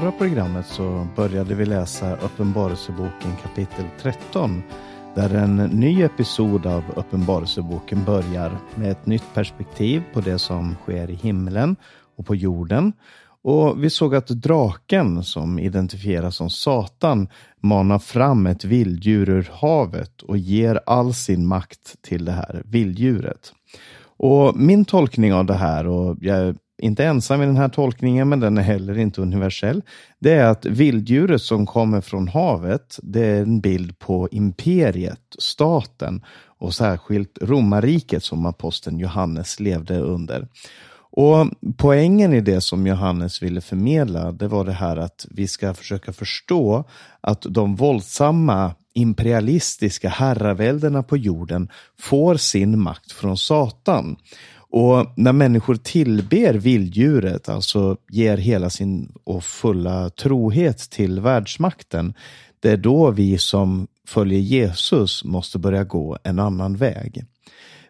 förra programmet så började vi läsa Uppenbarelseboken kapitel 13 där en ny episod av Uppenbarelseboken börjar med ett nytt perspektiv på det som sker i himlen och på jorden. Och vi såg att draken, som identifieras som Satan, manar fram ett vilddjur ur havet och ger all sin makt till det här vilddjuret. Och min tolkning av det här, och jag inte ensam i den här tolkningen, men den är heller inte universell. Det är att vilddjuret som kommer från havet, det är en bild på imperiet, staten och särskilt romarriket som aposteln Johannes levde under. Och Poängen i det som Johannes ville förmedla, det var det här att vi ska försöka förstå att de våldsamma imperialistiska herraväldena på jorden får sin makt från Satan. Och när människor tillber vilddjuret, alltså ger hela sin och fulla trohet till världsmakten, det är då vi som följer Jesus måste börja gå en annan väg.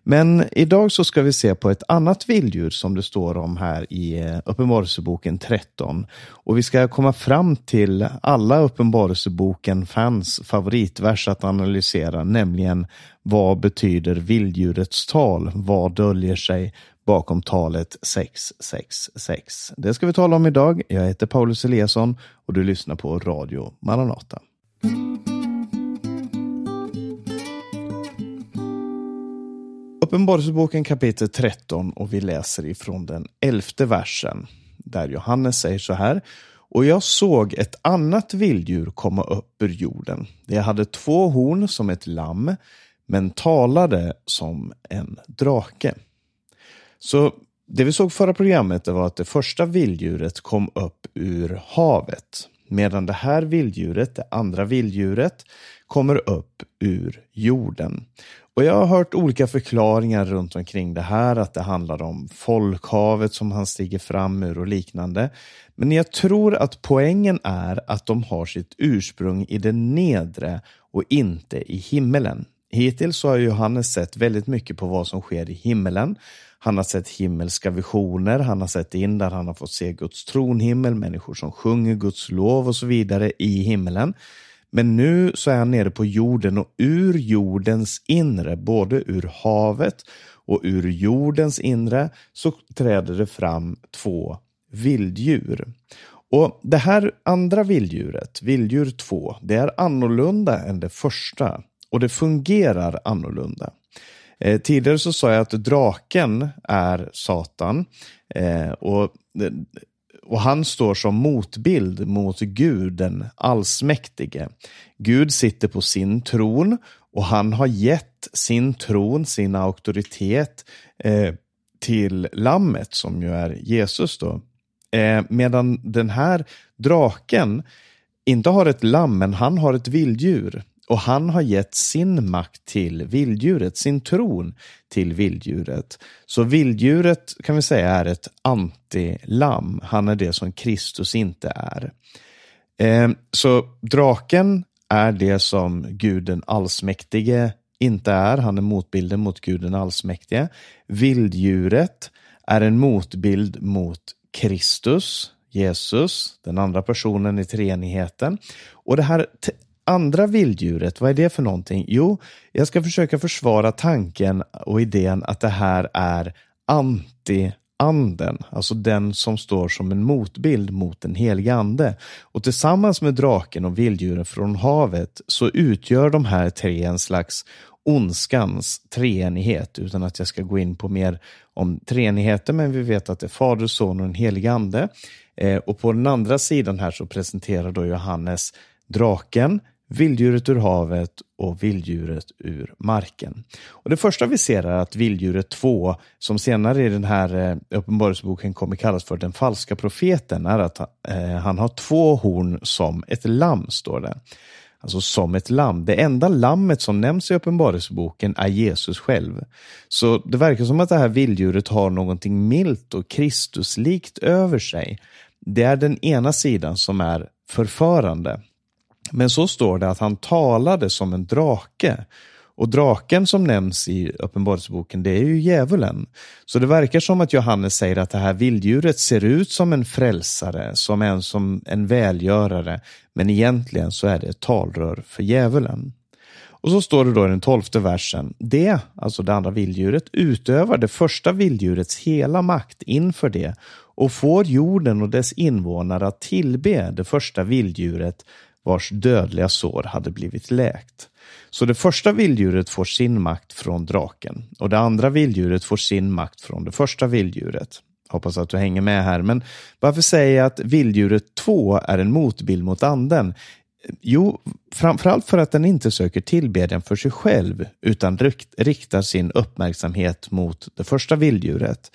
Men idag så ska vi se på ett annat vilddjur som det står om här i eh, Uppenbarelseboken 13. Och vi ska komma fram till alla Uppenbarelseboken-fans favoritvers att analysera, nämligen vad betyder vilddjurets tal? Vad döljer sig bakom talet 666? Det ska vi tala om idag. Jag heter Paulus Eliasson och du lyssnar på Radio Maranata. Uppenbarelseboken kapitel 13 och vi läser ifrån den elfte versen där Johannes säger så här. Och jag såg ett annat vilddjur komma upp ur jorden. Det hade två horn som ett lamm, men talade som en drake. Så det vi såg förra programmet var att det första vilddjuret kom upp ur havet. Medan det här vilddjuret, det andra vilddjuret, kommer upp ur jorden. Och Jag har hört olika förklaringar runt omkring det här, att det handlar om folkhavet som han stiger fram ur och liknande. Men jag tror att poängen är att de har sitt ursprung i det nedre och inte i himmelen. Hittills har Johannes sett väldigt mycket på vad som sker i himmelen. Han har sett himmelska visioner, han har sett in där han har fått se Guds tronhimmel, människor som sjunger Guds lov och så vidare i himmelen. Men nu så är han nere på jorden och ur jordens inre, både ur havet och ur jordens inre, så träder det fram två vilddjur. Och Det här andra vilddjuret, vilddjur 2, det är annorlunda än det första och det fungerar annorlunda. Eh, tidigare så sa jag att draken är Satan eh, och och han står som motbild mot Gud, den allsmäktige. Gud sitter på sin tron och han har gett sin tron, sin auktoritet eh, till lammet som ju är Jesus. då. Eh, medan den här draken inte har ett lamm, men han har ett vilddjur. Och han har gett sin makt till vilddjuret, sin tron till vilddjuret. Så vilddjuret kan vi säga är ett antilamm. Han är det som Kristus inte är. Eh, så draken är det som guden allsmäktige inte är. Han är motbilden mot guden allsmäktige. Vilddjuret är en motbild mot Kristus, Jesus, den andra personen i treenigheten. Och det här andra vilddjuret, vad är det för någonting? Jo, jag ska försöka försvara tanken och idén att det här är anti-anden, alltså den som står som en motbild mot den helige ande. Och tillsammans med draken och vilddjuren från havet så utgör de här tre en slags ondskans treenighet, utan att jag ska gå in på mer om treenigheten, men vi vet att det är Fader, Son och den helige Ande. Eh, och på den andra sidan här så presenterar då Johannes draken, vilddjuret ur havet och vilddjuret ur marken. Och Det första vi ser är att vilddjuret 2, som senare i den här eh, uppenbarelseboken kommer kallas för den falska profeten, är att eh, han har två horn som ett lamm, står det. Alltså som ett lamm. Det enda lammet som nämns i Uppenbarelseboken är Jesus själv. Så det verkar som att det här vilddjuret har någonting milt och Kristuslikt över sig. Det är den ena sidan som är förförande. Men så står det att han talade som en drake Och draken som nämns i Uppenbarelseboken, det är ju djävulen. Så det verkar som att Johannes säger att det här vilddjuret ser ut som en frälsare, som en, som en välgörare, men egentligen så är det ett talrör för djävulen. Och så står det då i den tolfte versen. Det, alltså det andra vilddjuret, utövar det första vilddjurets hela makt inför det och får jorden och dess invånare att tillbe det första vilddjuret vars dödliga sår hade blivit läkt. Så det första vilddjuret får sin makt från draken och det andra vilddjuret får sin makt från det första vilddjuret. Hoppas att du hänger med här, men varför säger jag att vilddjuret 2 är en motbild mot anden? Jo, framförallt för att den inte söker tillbedjan för sig själv utan riktar sin uppmärksamhet mot det första vilddjuret.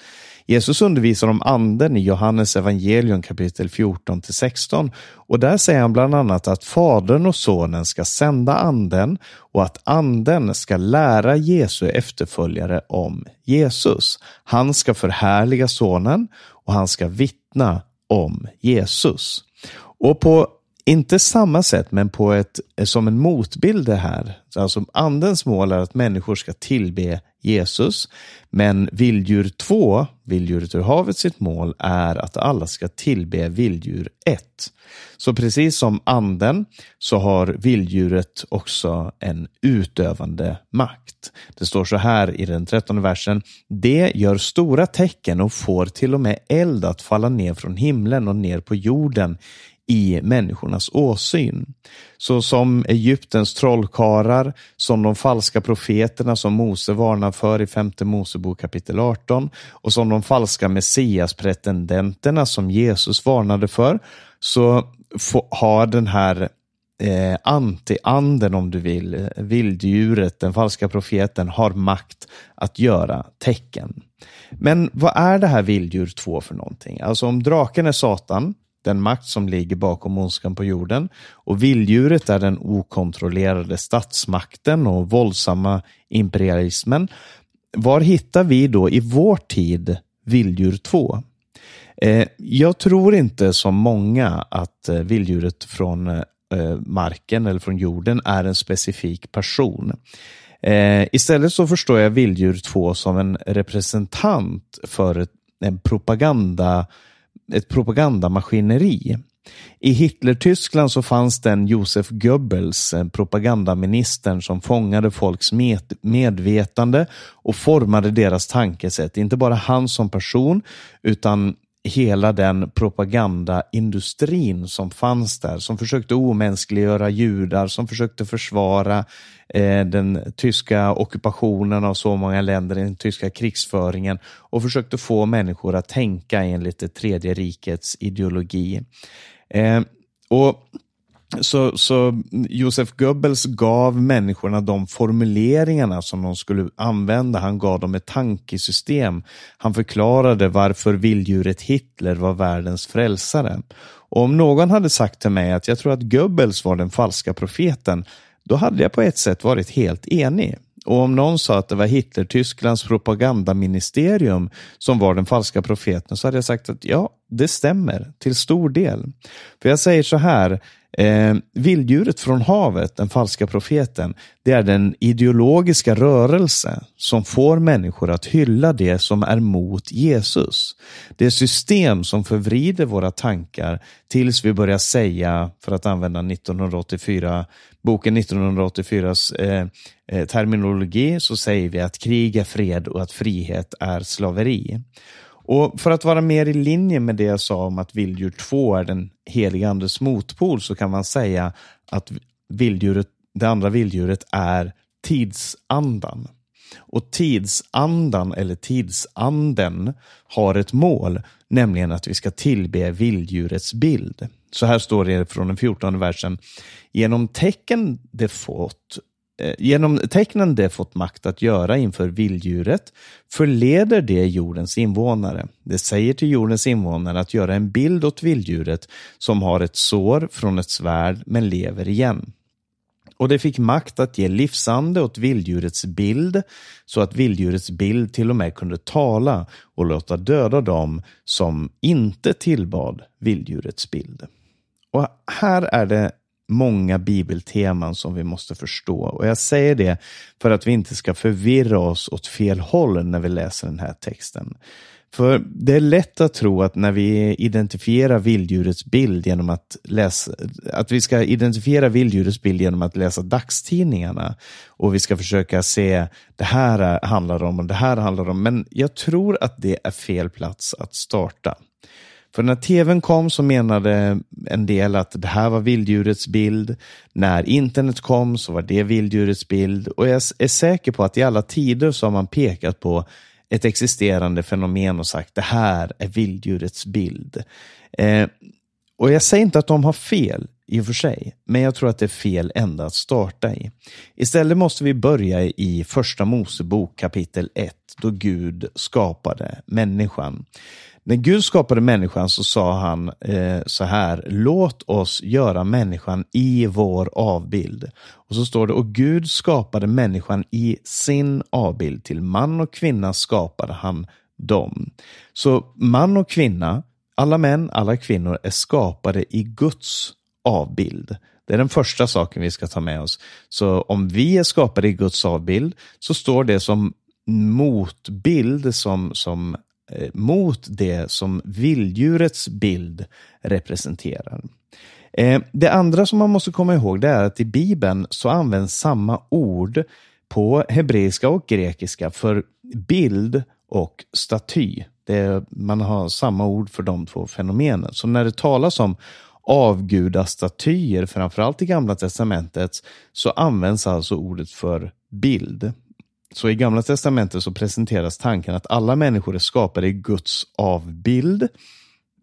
Jesus undervisar om anden i Johannes evangelium kapitel 14 16 och där säger han bland annat att Fadern och Sonen ska sända anden och att anden ska lära Jesu efterföljare om Jesus. Han ska förhärliga Sonen och han ska vittna om Jesus. Och på inte samma sätt, men på ett, som en motbild det här. Alltså andens mål är att människor ska tillbe Jesus. Men vilddjur 2, vilddjuret ur havet, sitt mål är att alla ska tillbe vilddjur 1. Så precis som anden så har vilddjuret också en utövande makt. Det står så här i den trettonde versen. Det gör stora tecken och får till och med eld att falla ner från himlen och ner på jorden i människornas åsyn. Så som Egyptens trollkarlar, som de falska profeterna som Mose för i femte Mosebok kapitel 18 och som de falska messiaspretendenterna som Jesus varnade för, så har den här eh, anti-anden om du vill, vilddjuret, den falska profeten, har makt att göra tecken. Men vad är det här vilddjur 2 för någonting? Alltså om draken är Satan, den makt som ligger bakom ondskan på jorden och vilddjuret är den okontrollerade statsmakten och våldsamma imperialismen. Var hittar vi då i vår tid vilddjur 2? Eh, jag tror inte som många att eh, vilddjuret från eh, marken eller från jorden är en specifik person. Eh, istället så förstår jag vilddjur 2 som en representant för en propaganda ett propagandamaskineri. I Hitler-Tyskland så fanns den Josef Goebbels, eh, propagandaministern som fångade folks medvetande och formade deras tankesätt. Inte bara han som person, utan hela den propagandaindustrin som fanns där, som försökte omänskliggöra judar, som försökte försvara eh, den tyska ockupationen av så många länder, den tyska krigsföringen och försökte få människor att tänka enligt det tredje rikets ideologi. Eh, och så, så Josef Goebbels gav människorna de formuleringarna som de skulle använda. Han gav dem ett tankesystem. Han förklarade varför vilddjuret Hitler var världens frälsare. Och om någon hade sagt till mig att jag tror att Goebbels var den falska profeten, då hade jag på ett sätt varit helt enig. Och om någon sa att det var Hitler-Tysklands propagandaministerium som var den falska profeten så hade jag sagt att ja, det stämmer till stor del. För jag säger så här, Eh, vilddjuret från havet, den falska profeten, det är den ideologiska rörelse som får människor att hylla det som är mot Jesus. Det system som förvrider våra tankar tills vi börjar säga, för att använda 1984, boken 1984s eh, Eh, terminologi, så säger vi att krig är fred och att frihet är slaveri. Och För att vara mer i linje med det jag sa om att vilddjur 2 är den helige andes motpol så kan man säga att vilddjuret, det andra vilddjuret är tidsandan. Och tidsandan eller tidsanden har ett mål, nämligen att vi ska tillbe vilddjurets bild. Så här står det från den 14 versen. Genom tecken det fått Eh, genom tecknen det fått makt att göra inför vilddjuret förleder det jordens invånare. Det säger till jordens invånare att göra en bild åt vilddjuret som har ett sår från ett svärd men lever igen. Och det fick makt att ge livsande åt vilddjurets bild så att vilddjurets bild till och med kunde tala och låta döda dem som inte tillbad vilddjurets bild. Och här är det många bibelteman som vi måste förstå. Och jag säger det för att vi inte ska förvirra oss åt fel håll när vi läser den här texten. För det är lätt att tro att när vi identifierar vilddjurets bild genom att läsa, att vi ska identifiera vilddjurets bild genom att läsa dagstidningarna och vi ska försöka se det här handlar om och det här handlar om. Men jag tror att det är fel plats att starta. För när tvn kom så menade en del att det här var vilddjurets bild. När internet kom så var det vilddjurets bild. Och jag är säker på att i alla tider så har man pekat på ett existerande fenomen och sagt det här är vilddjurets bild. Eh, och jag säger inte att de har fel i och för sig, men jag tror att det är fel ända att starta i. Istället måste vi börja i första Mosebok kapitel 1, då Gud skapade människan. När Gud skapade människan så sa han eh, så här, låt oss göra människan i vår avbild. Och så står det, och Gud skapade människan i sin avbild, till man och kvinna skapade han dem. Så man och kvinna, alla män, alla kvinnor är skapade i Guds avbild. Det är den första saken vi ska ta med oss. Så om vi är skapade i Guds avbild så står det som motbild, som, som Eh, mot det som vilddjurets bild representerar. Eh, det andra som man måste komma ihåg det är att i Bibeln så används samma ord på hebreiska och grekiska för bild och staty. Det, man har samma ord för de två fenomenen. Så när det talas om avgudastatyer, framförallt i Gamla Testamentet, så används alltså ordet för bild. Så i Gamla Testamentet så presenteras tanken att alla människor är skapade i Guds avbild.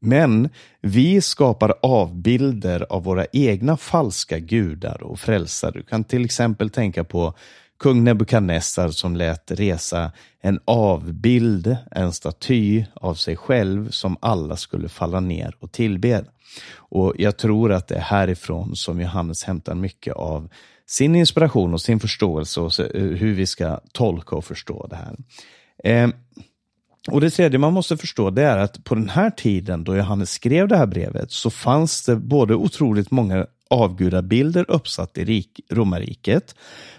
Men vi skapar avbilder av våra egna falska gudar och frälsare. Du kan till exempel tänka på kung Nebukadnessar som lät resa en avbild, en staty av sig själv som alla skulle falla ner och tillbe. Och jag tror att det är härifrån som Johannes hämtar mycket av sin inspiration och sin förståelse och eh, hur vi ska tolka och förstå det här. Eh, och Det tredje man måste förstå det är att på den här tiden då Johannes skrev det här brevet så fanns det både otroligt många avgudabilder uppsatt i rik, romarriket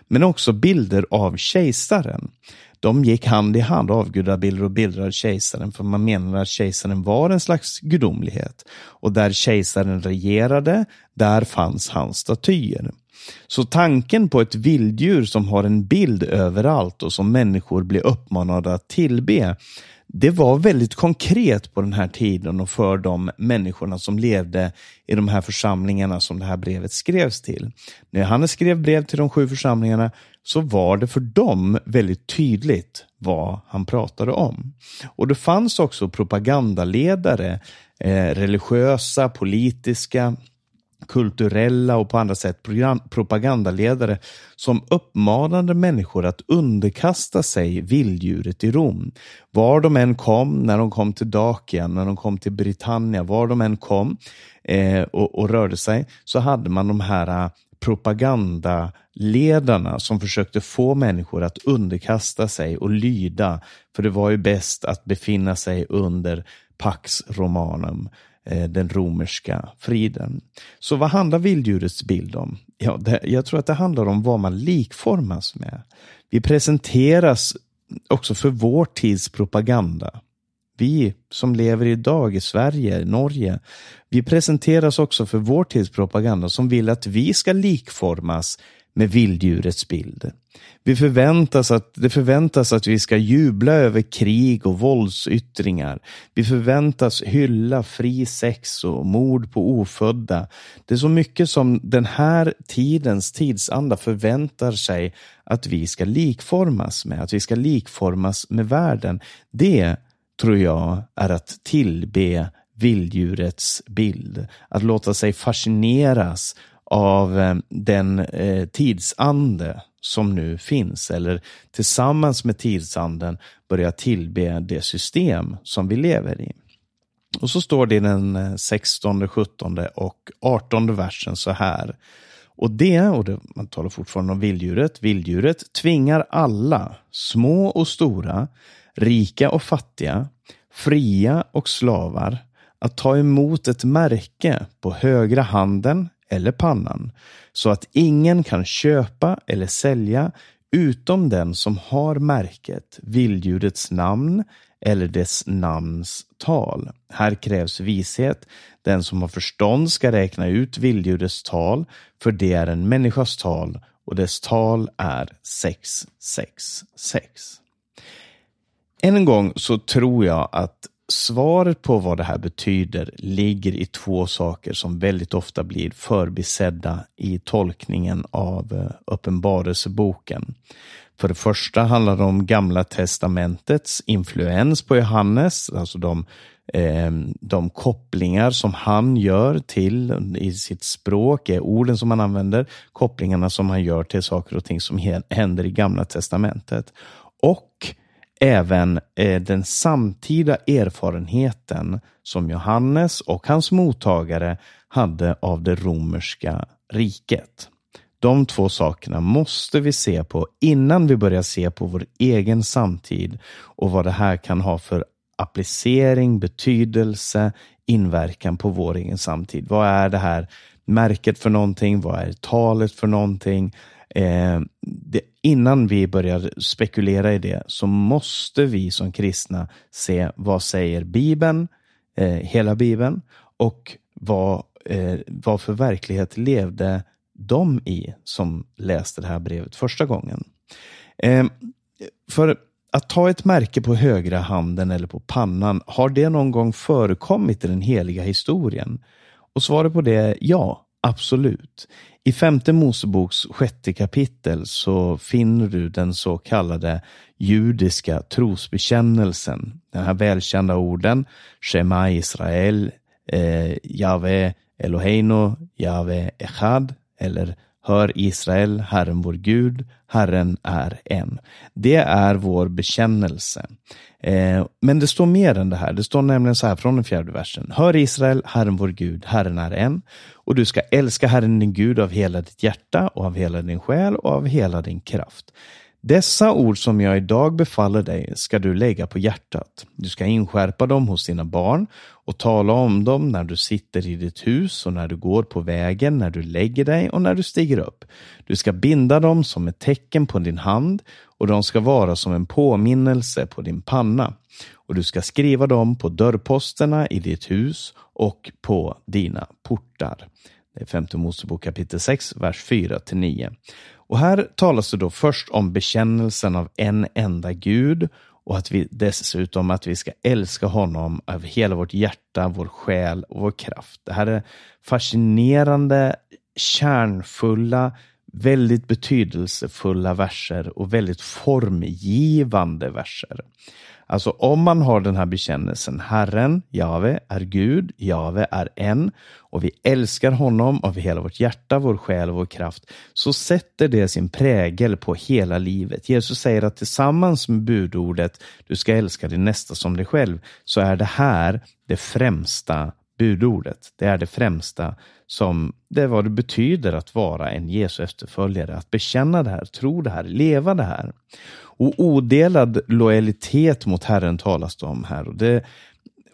men också bilder av kejsaren. De gick hand i hand, avgudabilder och bilder av kejsaren, för man menar att kejsaren var en slags gudomlighet. Och där kejsaren regerade, där fanns hans statyer. Så tanken på ett vilddjur som har en bild överallt och som människor blir uppmanade att tillbe, det var väldigt konkret på den här tiden och för de människorna som levde i de här församlingarna som det här brevet skrevs till. När Johannes skrev brev till de sju församlingarna så var det för dem väldigt tydligt vad han pratade om. Och det fanns också propagandaledare, eh, religiösa, politiska, kulturella och på andra sätt propagandaledare som uppmanade människor att underkasta sig vilddjuret i Rom. Var de än kom, när de kom till Dakien, när de kom till Britannia, var de än kom eh, och, och, rörde sig, så hade man de här eh, propagandaledarna som försökte få människor att underkasta sig och lyda, för det var ju bäst att befinna sig under Pax Romanum. Eh, den romerska friden. Så vad handlar vilddjurets bild om? Ja, det, jag tror att det handlar om vad man likformas med. Vi presenteras också för vår tids propaganda. Vi som lever idag i Sverige, Norge, vi presenteras också för vår tids propaganda som vill att vi ska likformas med vilddjurets bild. Vi förväntas att, det förväntas att vi ska jubla över krig och våldsyttringar. Vi förväntas hylla fri sex och mord på ofödda. Det är så mycket som den här tidens tidsanda förväntar sig att vi ska likformas med, att vi ska likformas med världen. Det tror jag är att tillbe vilddjurets bild. Att låta sig fascineras av eh, den eh, tidsande som nu finns eller tillsammans med tidsanden börja tillbe det system som vi lever i. Och så står det i den eh, 16, 17 och 18 versen så här. Och det, och det, man talar fortfarande om vilddjuret, vilddjuret tvingar alla, små och stora, rika och fattiga, fria och slavar, att ta emot ett märke på högra handen eller pannan, så att ingen kan köpa eller sälja utom den som har märket, vilddjurets namn eller dess namns tal. Här krävs vishet. Den som har förstånd ska räkna ut vilddjurets tal, för det är en människas tal och dess tal är 666. Än en gång så tror jag att svaret på vad det här betyder ligger i två saker som väldigt ofta blir förbisedda i tolkningen av eh, Uppenbarelseboken. För det första handlar det om Gamla testamentets influens på Johannes, alltså de, eh, de kopplingar som han gör till i sitt språk, orden som han använder, kopplingarna som han gör till saker och ting som händer i Gamla testamentet. Och även eh, den samtida erfarenheten som Johannes och hans mottagare hade av det romerska riket. De två sakerna måste vi se på innan vi börjar se på vår egen samtid och vad det här kan ha för applicering, betydelse, inverkan på vår egen samtid. Vad är det här märket för någonting? Vad är talet för någonting? Eh, det, innan vi börjar spekulera i det så måste vi som kristna se vad säger Bibeln, eh, hela Bibeln och vad, eh, vad för verklighet levde de i som läste det här brevet första gången. Eh, för att ta ett märke på högra handen eller på pannan, har det någon gång förekommit i den heliga historien? Och svaret på det är ja, absolut. I femte Moseboks sjätte kapitel så finner du den så kallade judiska trosbekännelsen. Den här välkända orden Shema Israel, eh, Jave Eloheinu, Jave Echad eller Hör Israel, Herren vår Gud, Herren är en. Det är vår bekännelse. Eh, men det står mer än det här. Det står nämligen så här från den fjärde versen. Hör Israel, Herren vår Gud, Herren är en. Och du ska älska Herren din Gud av hela ditt hjärta och av hela din själ och av hela din kraft. Dessa ord som jag idag befaller dig ska du lägga på hjärtat. Du ska inskärpa dem hos dina barn och tala om dem när du sitter i ditt hus och när du går på vägen, när du lägger dig och när du stiger upp. Du ska binda dem som ett tecken på din hand och de ska vara som en påminnelse på din panna. Och du ska skriva dem på dörrposterna i ditt hus och på dina portar. Det är femte Mosebok kapitel 6, vers 4 9. Och här talas det då först om bekännelsen av en enda Gud och att vi dessutom att vi ska älska honom av hela vårt hjärta, vår själ och vår kraft. Det här är fascinerande, kärnfulla, väldigt betydelsefulla verser och väldigt formgivande verser. Alltså om man har den här bekännelsen, Herren, Jave, är Gud, Jave är en och vi älskar honom av hela vårt hjärta, vår själ och vår kraft, så sätter det sin prägel på hela livet. Jesus säger att tillsammans med budordet, du ska älska din nästa som dig själv, så är det här det främsta budordet. Det är det främsta som det är vad det betyder att vara en Jesu efterföljare, att bekänna det här, tro det här, leva det här. Och odelad lojalitet mot Herren talas det om här. Och, det,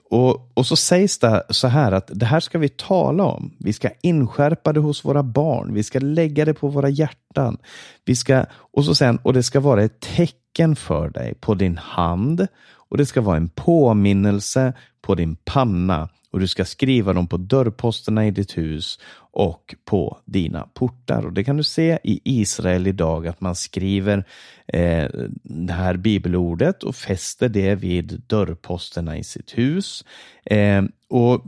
och, och så sägs det så här att det här ska vi tala om. Vi ska inskärpa det hos våra barn. Vi ska lägga det på våra hjärtan. Vi ska, och så sen, och det ska vara ett tecken för dig på din hand och det ska vara en påminnelse på din panna och du ska skriva dem på dörrposterna i ditt hus och på dina portar. Och Det kan du se i Israel idag att man skriver eh, det här bibelordet och fäster det vid dörrposterna i sitt hus. Eh, och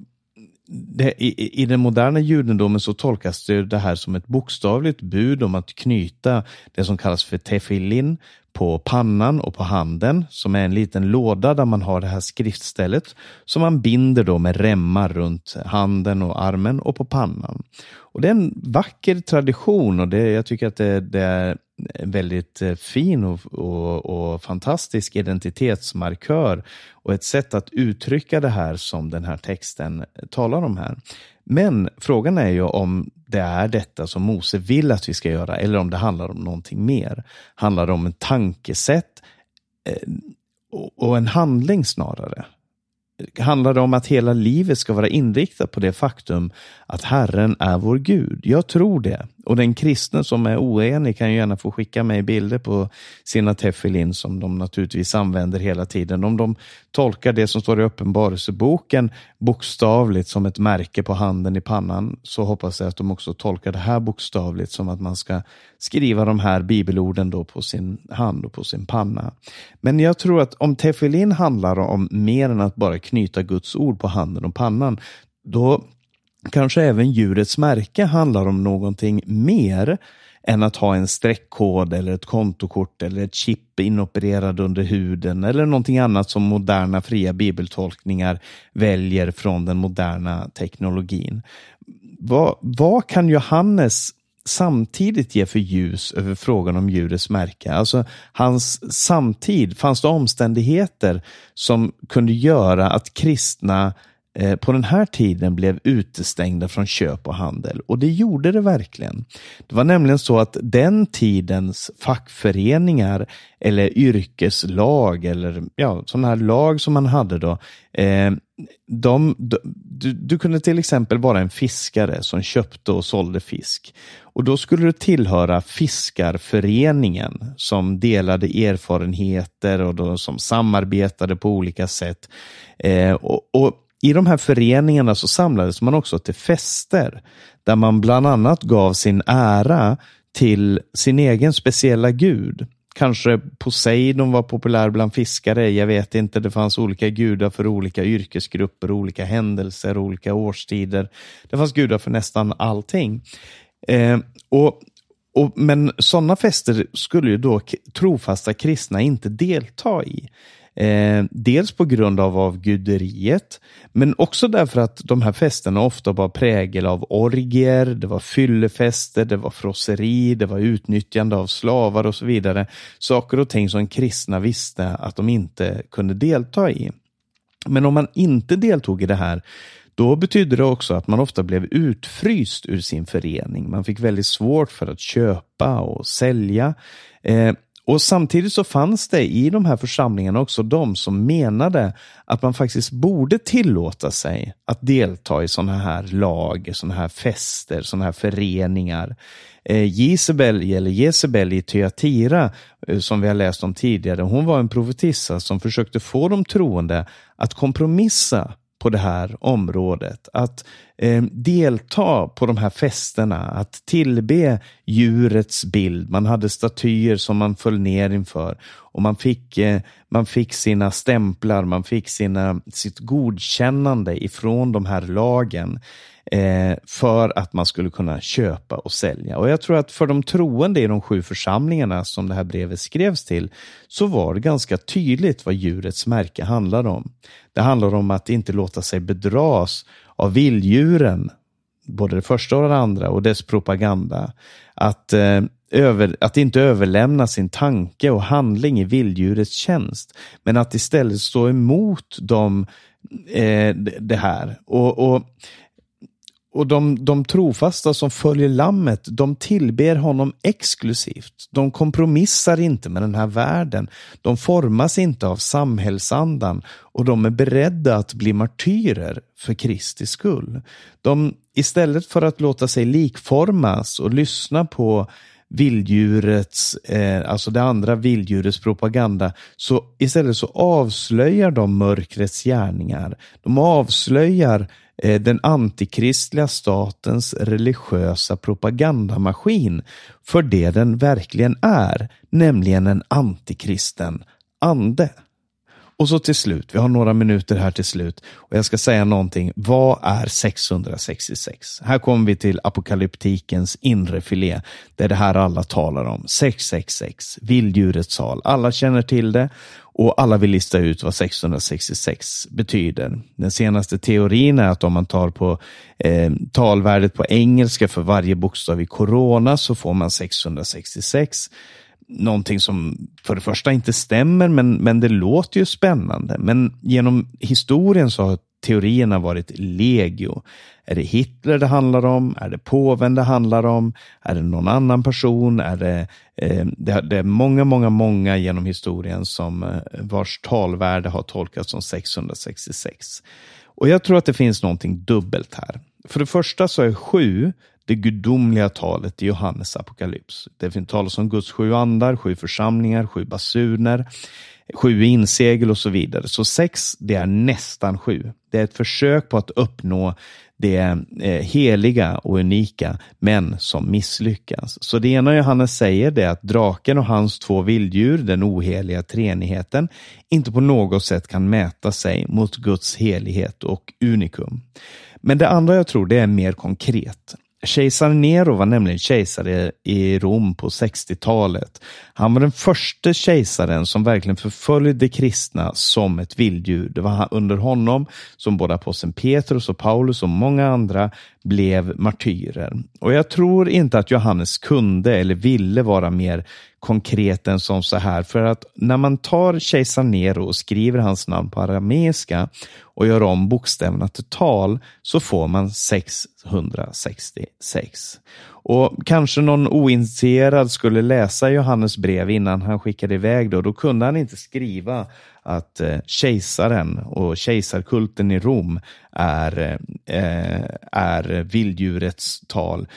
det, i, I den moderna judendomen så tolkas det, det här som ett bokstavligt bud om att knyta det som kallas för tefillin på pannan och på handen som är en liten låda där man har det här skriftstället som man binder då med remmar runt handen och armen och på pannan. Och Det är en vacker tradition och det, jag tycker att det, det är väldigt eh, fin och, och, och, fantastisk identitetsmarkör och ett sätt att uttrycka det här som den här texten talar om här. Men frågan är ju om det är detta som Mose vill att vi ska göra eller om det handlar om någonting mer. Handlar det om en tankesätt eh, och en handling snarare? Handlar det om att hela livet ska vara inriktat på det faktum att Herren är vår Gud? Jag tror det. Och den kristne som är oenig kan ju gärna få skicka mig bilder på sina tefillin som de naturligtvis använder hela tiden. Om de tolkar det som står i Uppenbarelseboken bokstavligt som ett märke på handen i pannan så hoppas jag att de också tolkar det här bokstavligt som att man ska skriva de här bibelorden då på sin hand och på sin panna. Men jag tror att om tefillin handlar om mer än att bara knyta Guds ord på handen och pannan, då kanske även djurets märke handlar om någonting mer än att ha en streckkod eller ett kontokort eller ett chip inopererad under huden eller någonting annat som moderna fria bibeltolkningar väljer från den moderna teknologin. Vad, vad kan Johannes samtidigt ge för ljus över frågan om djurets märke? Alltså hans samtid, fanns det omständigheter som kunde göra att kristna Eh, på den här tiden blev utestängda från köp och handel. Och det gjorde det verkligen. Det var nämligen så att den tidens fackföreningar eller yrkeslag eller ja, sådana här lag som man hade då. Eh, de, de, du, du, kunde till exempel vara en fiskare som köpte och sålde fisk. Och då skulle du tillhöra fiskarföreningen som delade erfarenheter och då, som samarbetade på olika sätt. Eh, och, och i de här föreningarna så samlades man också till fester där man bland annat gav sin ära till sin egen speciella gud. Kanske Poseidon var populär bland fiskare, jag vet inte. Det fanns olika gudar för olika yrkesgrupper, olika händelser, olika årstider. Det fanns gudar för nästan allting. Eh, och, och, men sådana fester skulle ju då trofasta kristna inte delta i. Eh, dels på grund av avguderiet, men också därför att de här festerna ofta var prägel av orgier, det var fyllefester, det var frosseri, det var utnyttjande av slavar och så vidare. Saker och ting som kristna visste att de inte kunde delta i. Men om man inte deltog i det här, då betydde det också att man ofta blev utfryst ur sin förening. Man fick väldigt svårt för att köpa och sälja. Eh, och Samtidigt så fanns det i de här församlingarna också de som menade att man faktiskt borde tillåta sig att delta i sådana här lag, sådana här fester, sådana här föreningar. Eh, Jezebel, eller Jezebel i Tyatira, eh, som vi har läst om tidigare, hon var en profetissa som försökte få de troende att kompromissa på det här området. Att eh, delta på de här festerna, att tillbe djurets bild. Man hade statyer som man föll ner inför och man fick, eh, man fick sina stämplar, man fick sina, sitt godkännande ifrån de här lagen eh, för att man skulle kunna köpa och sälja. Och Jag tror att för de troende i de sju församlingarna som det här brevet skrevs till så var det ganska tydligt vad djurets märke handlade om. Det handlar om att inte låta sig bedras av vilddjuren, både det första och det andra och dess propaganda. Att, eh, över, att inte överlämna sin tanke och handling i vilddjurets tjänst, men att istället stå emot dem, eh, det här. Och, och och de, de trofasta som följer lammet, de tillber honom exklusivt. De kompromissar inte med den här världen. De formas inte av samhällsandan och de är beredda att bli martyrer för Kristi skull. De, istället för att låta sig likformas och lyssna på vilddjurets, eh, alltså det andra vilddjurets propaganda, så istället så avslöjar de mörkrets gärningar. De avslöjar Eh, Eh, den antikristliga statens religiösa propagandamaskin för det den verkligen är, nämligen en antikristen ande. Och så till slut, vi har några minuter här till slut och jag ska säga någonting. Vad är 666? Här kommer vi till apokalyptikens inre filé, Det är det här alla talar om. 666, vilddjurets sal. Alla känner till det och alla vill lista ut vad 666 betyder. Den senaste teorin är att om man tar på eh, talvärdet på engelska för varje bokstav i corona så får man 666 någonting som för det första inte stämmer, men, men det låter ju spännande. Men genom historien så har teorierna varit legio. Är det Hitler det handlar om? Är det påven det handlar om? Är det någon annan person? Är det, eh, det, det, är många, många, många genom historien som eh, vars talvärde har tolkats som 666. Och jag tror att det finns någonting dubbelt här. För det första så är sju det gudomliga talet i Johannes apokalyps. Det finns talas om Guds sju andar, sju församlingar, sju basuner, sju insegel och så vidare. Så sex, det är nästan sju. Det är ett försök på att uppnå det eh, heliga och unika, men som misslyckas. Så det ena Johannes säger det är att draken och hans två vilddjur, den oheliga treenigheten, inte på något sätt kan mäta sig mot Guds helighet och unikum. Men det andra jag tror det är mer konkret. Kejsar Nero var nämligen kejsare i Rom på 60-talet. Han var den första kejsaren som verkligen förföljde kristna som ett vilddjur. Det var under honom som både aposteln Petrus och Paulus och många andra blev martyrer. Och jag tror inte att Johannes kunde eller ville vara mer konkret än som så här. För att när man tar kejsar Nero och skriver hans namn på arameiska och gör om bokstäverna till tal så får man 666. Och kanske någon oinitierad skulle läsa Johannes brev innan han skickade iväg då, då kunde han inte skriva att eh, kejsaren och kejsarkulten i Rom är, eh, eh, är vilddjurets tal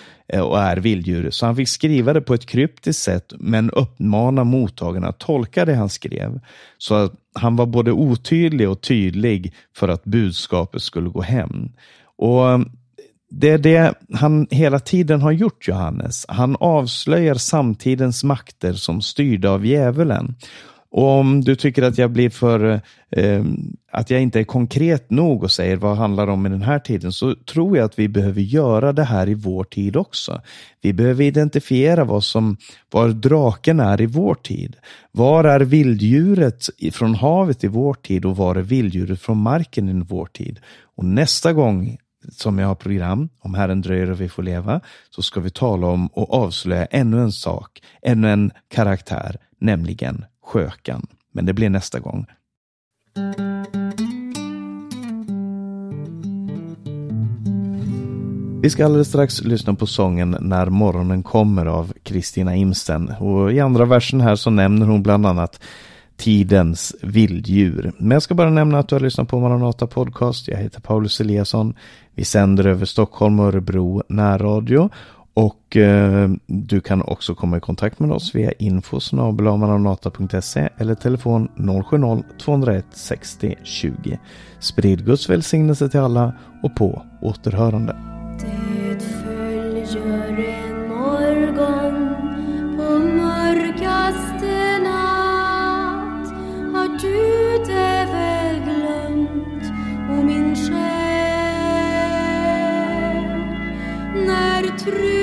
och är vilddjur. Så han fick skriva det på ett kryptiskt sätt men uppmana mottagarna att tolka det han skrev. Så att han var både otydlig och tydlig för att budskapet skulle gå hem. Och det är det han hela tiden har gjort, Johannes. Han avslöjar samtidens makter som styrda av djävulen. Och om du tycker att jag blir för, eh, att jag inte är konkret nog och säger vad handlar det om i den här tiden, så tror jag att vi behöver göra det här i vår tid också. Vi behöver identifiera vad som, var draken är i vår tid. Var är vilddjuret från havet i vår tid och var är vilddjuret från marken i vår tid? Och nästa gång som jag har program, om Herren dröjer och vi får leva, så ska vi tala om och avslöja ännu en sak, ännu en karaktär, nämligen skökan. Men det blir nästa gång. Vi ska alldeles strax lyssna på sången När morgonen kommer av Kristina Imsen. Och I andra versen här så nämner hon bland annat tidens vilddjur. Men jag ska bara nämna att du har lyssnat på Maranata Podcast. Jag heter Paulus Eliasson. Vi sänder över Stockholm och Örebro närradio och eh, du kan också komma i kontakt med oss via info eller telefon 070-201 60 20. Sprid Guds välsignelse till alla och på återhörande. När